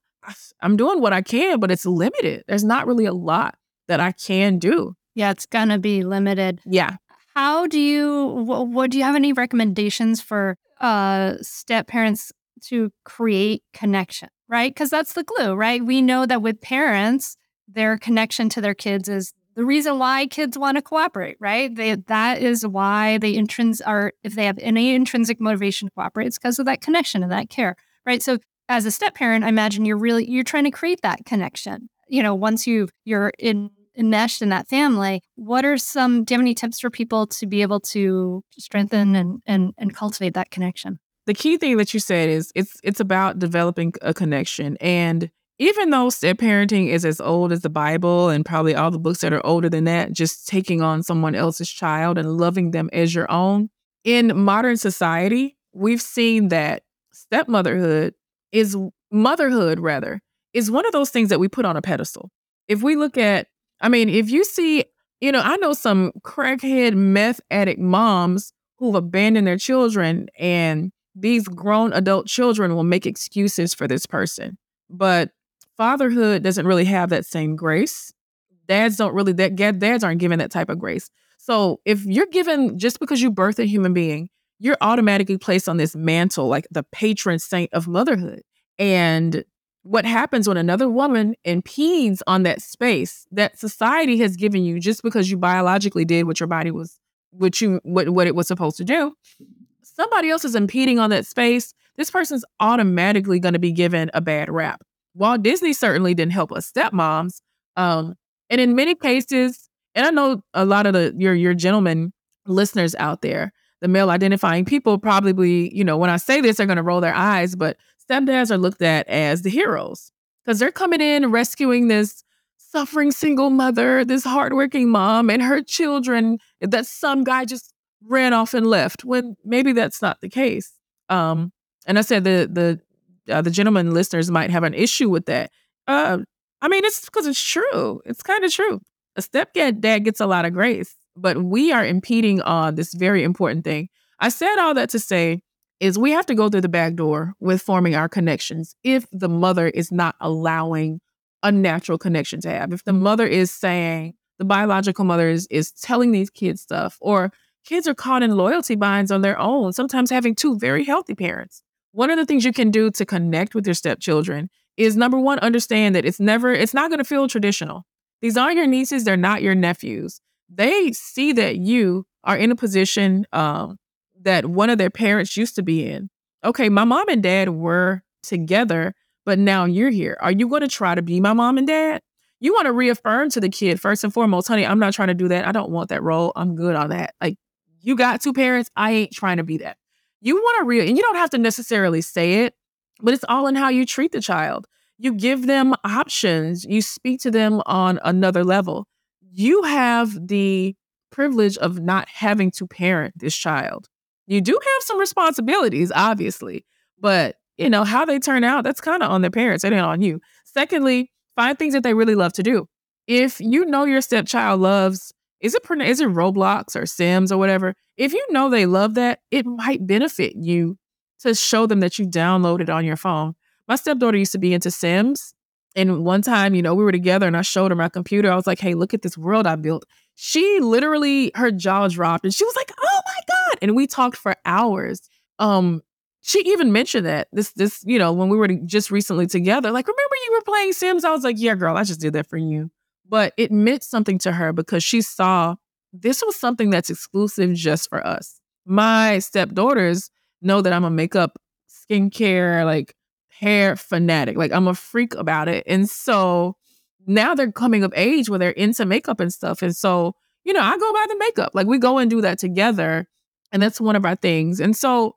I'm doing what I can, but it's limited. There's not really a lot that I can do." Yeah, it's gonna be limited. Yeah. How do you what, what do you have any recommendations for uh step parents to create connection, right? Cuz that's the glue, right? We know that with parents, their connection to their kids is the reason why kids want to cooperate, right? They that is why they intrins are if they have any intrinsic motivation to cooperate, it's because of that connection and that care, right? So as a step parent, I imagine you're really you're trying to create that connection. You know, once you you're in enmeshed in that family, what are some do you have any tips for people to be able to strengthen and and, and cultivate that connection? The key thing that you said is it's it's about developing a connection. And even though step parenting is as old as the Bible and probably all the books that are older than that, just taking on someone else's child and loving them as your own, in modern society, we've seen that stepmotherhood is motherhood rather is one of those things that we put on a pedestal. If we look at I mean, if you see, you know, I know some crackhead meth addict moms who've abandoned their children, and these grown adult children will make excuses for this person. But fatherhood doesn't really have that same grace. Dads don't really that dads aren't given that type of grace. So if you're given just because you birth a human being, you're automatically placed on this mantle like the patron saint of motherhood. And what happens when another woman impedes on that space that society has given you just because you biologically did what your body was what you what, what it was supposed to do somebody else is impeding on that space this person's automatically going to be given a bad rap walt disney certainly didn't help us stepmoms um and in many cases and i know a lot of the your your gentlemen listeners out there the male identifying people probably you know when i say this they're going to roll their eyes but stepdads are looked at as the heroes because they're coming in rescuing this suffering single mother, this hardworking mom, and her children that some guy just ran off and left. When maybe that's not the case. Um, and I said the the uh, the gentleman listeners might have an issue with that. Uh, I mean, it's because it's true. It's kind of true. A stepdad dad gets a lot of grace, but we are impeding on this very important thing. I said all that to say is we have to go through the back door with forming our connections if the mother is not allowing a natural connection to have. If the mother is saying, the biological mother is, is telling these kids stuff, or kids are caught in loyalty binds on their own, sometimes having two very healthy parents. One of the things you can do to connect with your stepchildren is number one, understand that it's never, it's not going to feel traditional. These aren't your nieces, they're not your nephews. They see that you are in a position um, that one of their parents used to be in. Okay, my mom and dad were together, but now you're here. Are you going to try to be my mom and dad? You want to reaffirm to the kid, first and foremost, honey, I'm not trying to do that. I don't want that role. I'm good on that. Like, you got two parents. I ain't trying to be that. You want to real, and you don't have to necessarily say it, but it's all in how you treat the child. You give them options, you speak to them on another level. You have the privilege of not having to parent this child. You do have some responsibilities, obviously, but you know how they turn out, that's kind of on their parents, it ain't on you. Secondly, find things that they really love to do. If you know your stepchild loves, is it is it Roblox or Sims or whatever? If you know they love that, it might benefit you to show them that you downloaded on your phone. My stepdaughter used to be into Sims. And one time, you know, we were together and I showed her my computer. I was like, hey, look at this world I built. She literally, her jaw dropped and she was like, oh my God. And we talked for hours. Um, she even mentioned that this, this, you know, when we were just recently together, like, remember you were playing Sims? I was like, yeah, girl, I just did that for you. But it meant something to her because she saw this was something that's exclusive just for us. My stepdaughters know that I'm a makeup, skincare, like hair fanatic. Like I'm a freak about it. And so now they're coming of age where they're into makeup and stuff. And so, you know, I go buy the makeup. Like we go and do that together. And that's one of our things. And so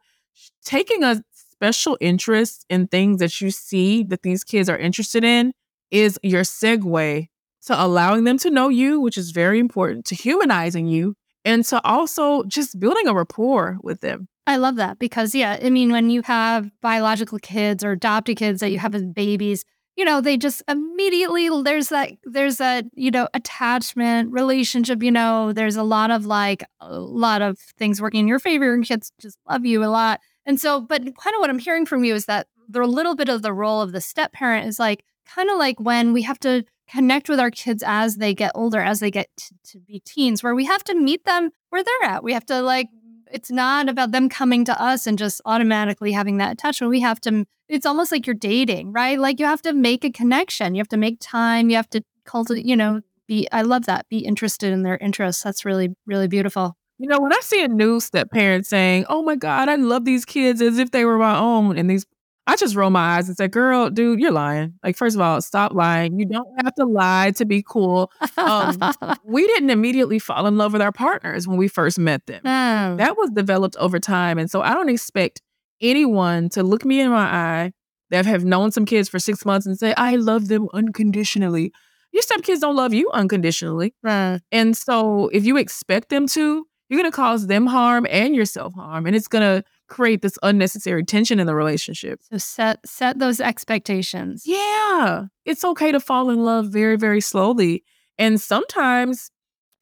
taking a special interest in things that you see that these kids are interested in is your segue to allowing them to know you, which is very important, to humanizing you, and to also just building a rapport with them. I love that because, yeah, I mean, when you have biological kids or adopted kids that you have as babies, you know, they just immediately there's that there's a you know attachment relationship. You know, there's a lot of like a lot of things working in your favor, and kids just love you a lot. And so, but kind of what I'm hearing from you is that the little bit of the role of the step parent is like kind of like when we have to connect with our kids as they get older, as they get to, to be teens, where we have to meet them where they're at. We have to like it's not about them coming to us and just automatically having that attachment. We have to, it's almost like you're dating, right? Like you have to make a connection. You have to make time. You have to cultivate, you know, be, I love that. Be interested in their interests. That's really, really beautiful. You know, when I see a new step parent saying, Oh my God, I love these kids as if they were my own, and these I just roll my eyes and say, girl, dude, you're lying. Like, first of all, stop lying. You don't have to lie to be cool. Um, we didn't immediately fall in love with our partners when we first met them. Oh. That was developed over time. And so I don't expect anyone to look me in my eye that have known some kids for six months and say, I love them unconditionally. Your stepkids don't love you unconditionally. Right. And so if you expect them to, you're going to cause them harm and yourself harm. And it's going to create this unnecessary tension in the relationship. So set set those expectations. Yeah. It's okay to fall in love very very slowly. And sometimes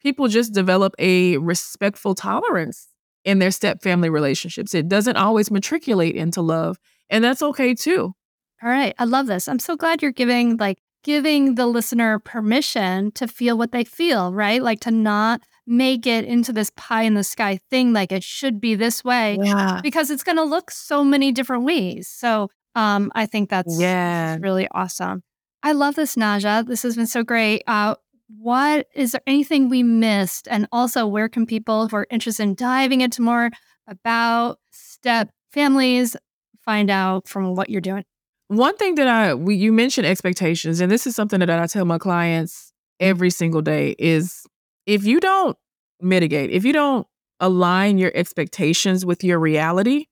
people just develop a respectful tolerance in their step family relationships. It doesn't always matriculate into love, and that's okay too. All right. I love this. I'm so glad you're giving like giving the listener permission to feel what they feel, right? Like to not make it into this pie in the sky thing like it should be this way Yeah. because it's going to look so many different ways. So, um I think that's Yeah. really awesome. I love this Naja. This has been so great. Uh what is there anything we missed and also where can people who are interested in diving into more about step families find out from what you're doing? One thing that I we, you mentioned expectations, and this is something that I tell my clients every single day is if you don't mitigate, if you don't align your expectations with your reality,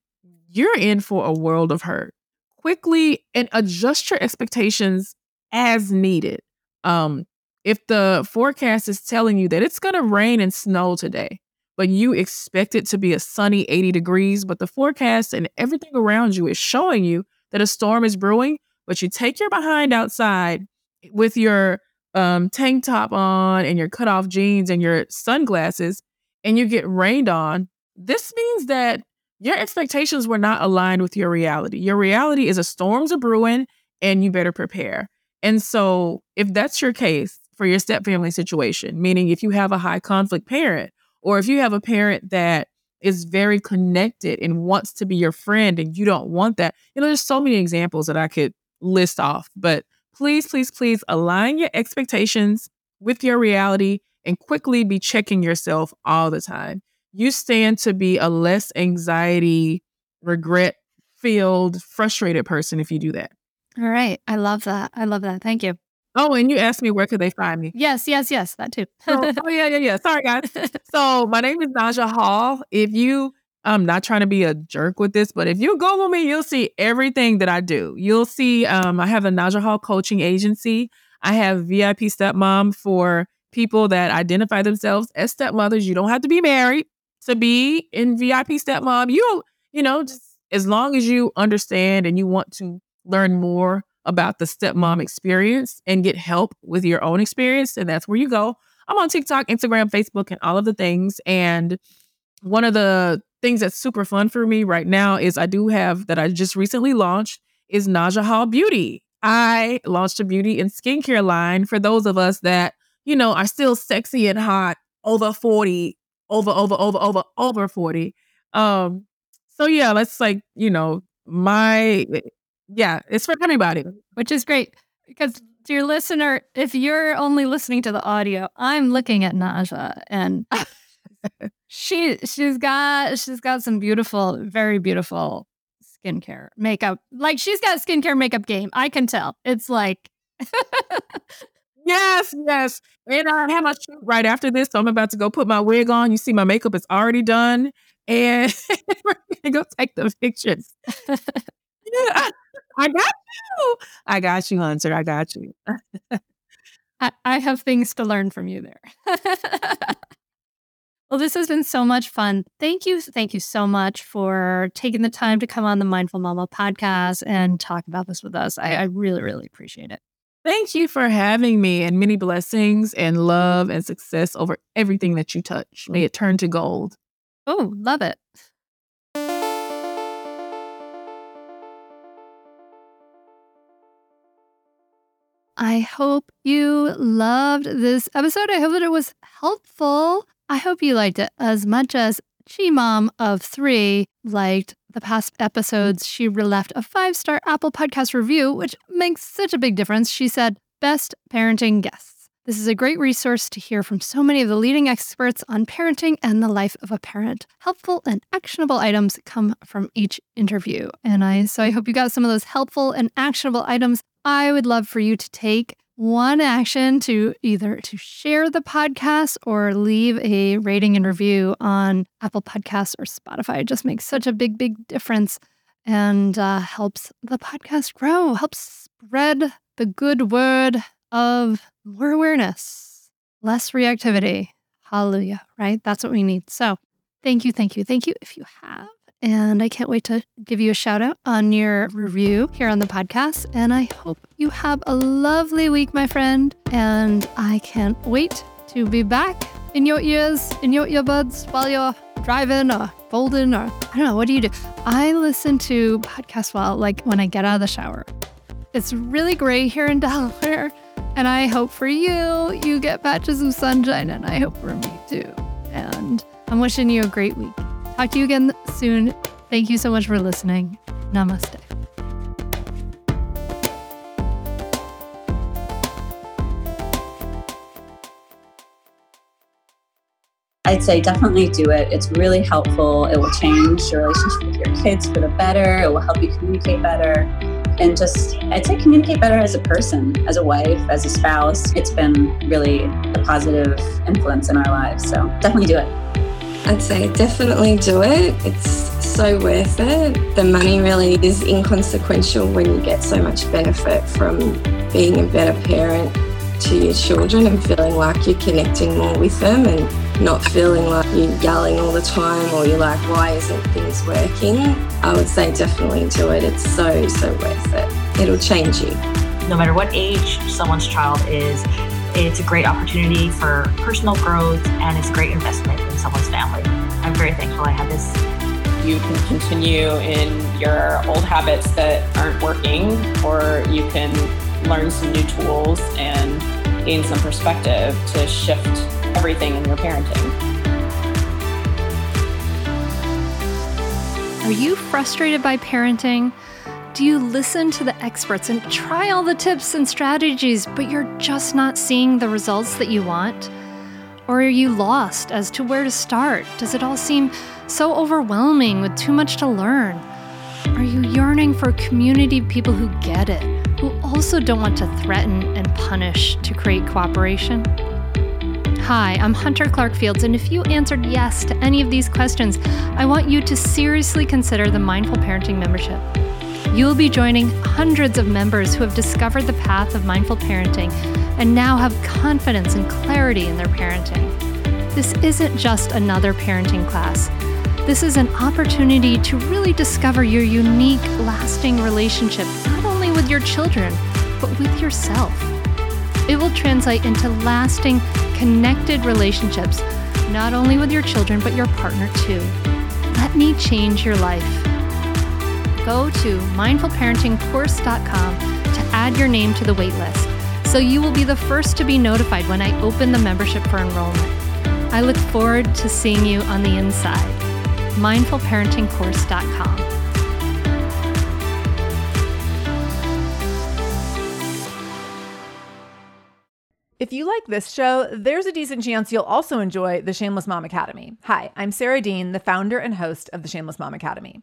you're in for a world of hurt. Quickly and adjust your expectations as needed. Um, if the forecast is telling you that it's going to rain and snow today, but you expect it to be a sunny 80 degrees, but the forecast and everything around you is showing you that a storm is brewing, but you take your behind outside with your um, tank top on and your cut off jeans and your sunglasses and you get rained on, this means that your expectations were not aligned with your reality. Your reality is a storm's a brewing and you better prepare. And so, if that's your case for your step family situation, meaning if you have a high conflict parent or if you have a parent that is very connected and wants to be your friend and you don't want that, you know, there's so many examples that I could list off, but please, please, please align your expectations with your reality and quickly be checking yourself all the time. you stand to be a less anxiety, regret filled, frustrated person if you do that. All right. I love that. I love that. Thank you. Oh, and you asked me where could they find me? Yes, yes, yes. That too. oh, oh, yeah, yeah, yeah. Sorry, guys. So my name is Naja Hall. If you, I'm not trying to be a jerk with this, but if you Google me, you'll see everything that I do. You'll see um, I have a Naja Hall coaching agency. I have VIP stepmom for people that identify themselves as stepmothers. You don't have to be married to be in VIP stepmom. You, you know, just as long as you understand and you want to learn more about the stepmom experience and get help with your own experience, and that's where you go. I'm on TikTok, Instagram, Facebook, and all of the things. And one of the things that's super fun for me right now is I do have that I just recently launched is Naja Hall Beauty. I launched a beauty and skincare line for those of us that, you know, are still sexy and hot over 40, over, over, over, over, over 40. Um, so yeah, let's like, you know, my yeah, it's for everybody. Which is great because dear listener, if you're only listening to the audio, I'm looking at Naja and she she's got she's got some beautiful, very beautiful skincare makeup. Like she's got skincare makeup game. I can tell. It's like Yes, yes. And I have my shoot right after this. So I'm about to go put my wig on. You see my makeup is already done. And we're gonna go take the pictures. yeah, I got you. I got you, Hunter. I got you. I, I have things to learn from you there. Well, this has been so much fun. Thank you. Thank you so much for taking the time to come on the Mindful Mama podcast and talk about this with us. I, I really, really appreciate it. Thank you for having me and many blessings and love and success over everything that you touch. May it turn to gold. Oh, love it. I hope you loved this episode. I hope that it was helpful. I hope you liked it as much as Chi Mom of Three liked the past episodes. She left a five star Apple Podcast review, which makes such a big difference. She said, Best parenting guests. This is a great resource to hear from so many of the leading experts on parenting and the life of a parent. Helpful and actionable items come from each interview. And I so I hope you got some of those helpful and actionable items I would love for you to take one action to either to share the podcast or leave a rating and review on Apple Podcasts or Spotify. It just makes such a big, big difference and uh, helps the podcast grow, helps spread the good word of more awareness, less reactivity. Hallelujah, right? That's what we need. So thank you, thank you, thank you. If you have and I can't wait to give you a shout out on your review here on the podcast. And I hope you have a lovely week, my friend. And I can't wait to be back in your ears, in your earbuds while you're driving or folding or I don't know, what do you do? I listen to podcasts while, like, when I get out of the shower. It's really gray here in Delaware. And I hope for you, you get patches of sunshine. And I hope for me too. And I'm wishing you a great week. Talk to you again soon. Thank you so much for listening. Namaste. I'd say definitely do it. It's really helpful. It will change your relationship with your kids for the better. It will help you communicate better. And just, I'd say communicate better as a person, as a wife, as a spouse. It's been really a positive influence in our lives. So definitely do it. I'd say definitely do it. It's so worth it. The money really is inconsequential when you get so much benefit from being a better parent to your children and feeling like you're connecting more with them and not feeling like you're yelling all the time or you're like, why isn't things working? I would say definitely do it. It's so, so worth it. It'll change you. No matter what age someone's child is, it's a great opportunity for personal growth and it's a great investment in someone's family. I'm very thankful I had this. You can continue in your old habits that aren't working, or you can learn some new tools and gain some perspective to shift everything in your parenting. Are you frustrated by parenting? Do you listen to the experts and try all the tips and strategies, but you're just not seeing the results that you want? Or are you lost as to where to start? Does it all seem so overwhelming with too much to learn? Are you yearning for a community of people who get it, who also don't want to threaten and punish to create cooperation? Hi, I'm Hunter Clarke-Fields, and if you answered yes to any of these questions, I want you to seriously consider the Mindful Parenting membership. You'll be joining hundreds of members who have discovered the path of mindful parenting and now have confidence and clarity in their parenting. This isn't just another parenting class. This is an opportunity to really discover your unique, lasting relationship, not only with your children, but with yourself. It will translate into lasting, connected relationships, not only with your children, but your partner too. Let me change your life. Go to mindfulparentingcourse.com to add your name to the waitlist so you will be the first to be notified when I open the membership for enrollment. I look forward to seeing you on the inside. mindfulparentingcourse.com. If you like this show, there's a decent chance you'll also enjoy the Shameless Mom Academy. Hi, I'm Sarah Dean, the founder and host of the Shameless Mom Academy.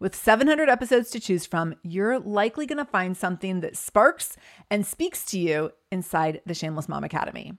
With 700 episodes to choose from, you're likely going to find something that sparks and speaks to you inside the Shameless Mom Academy.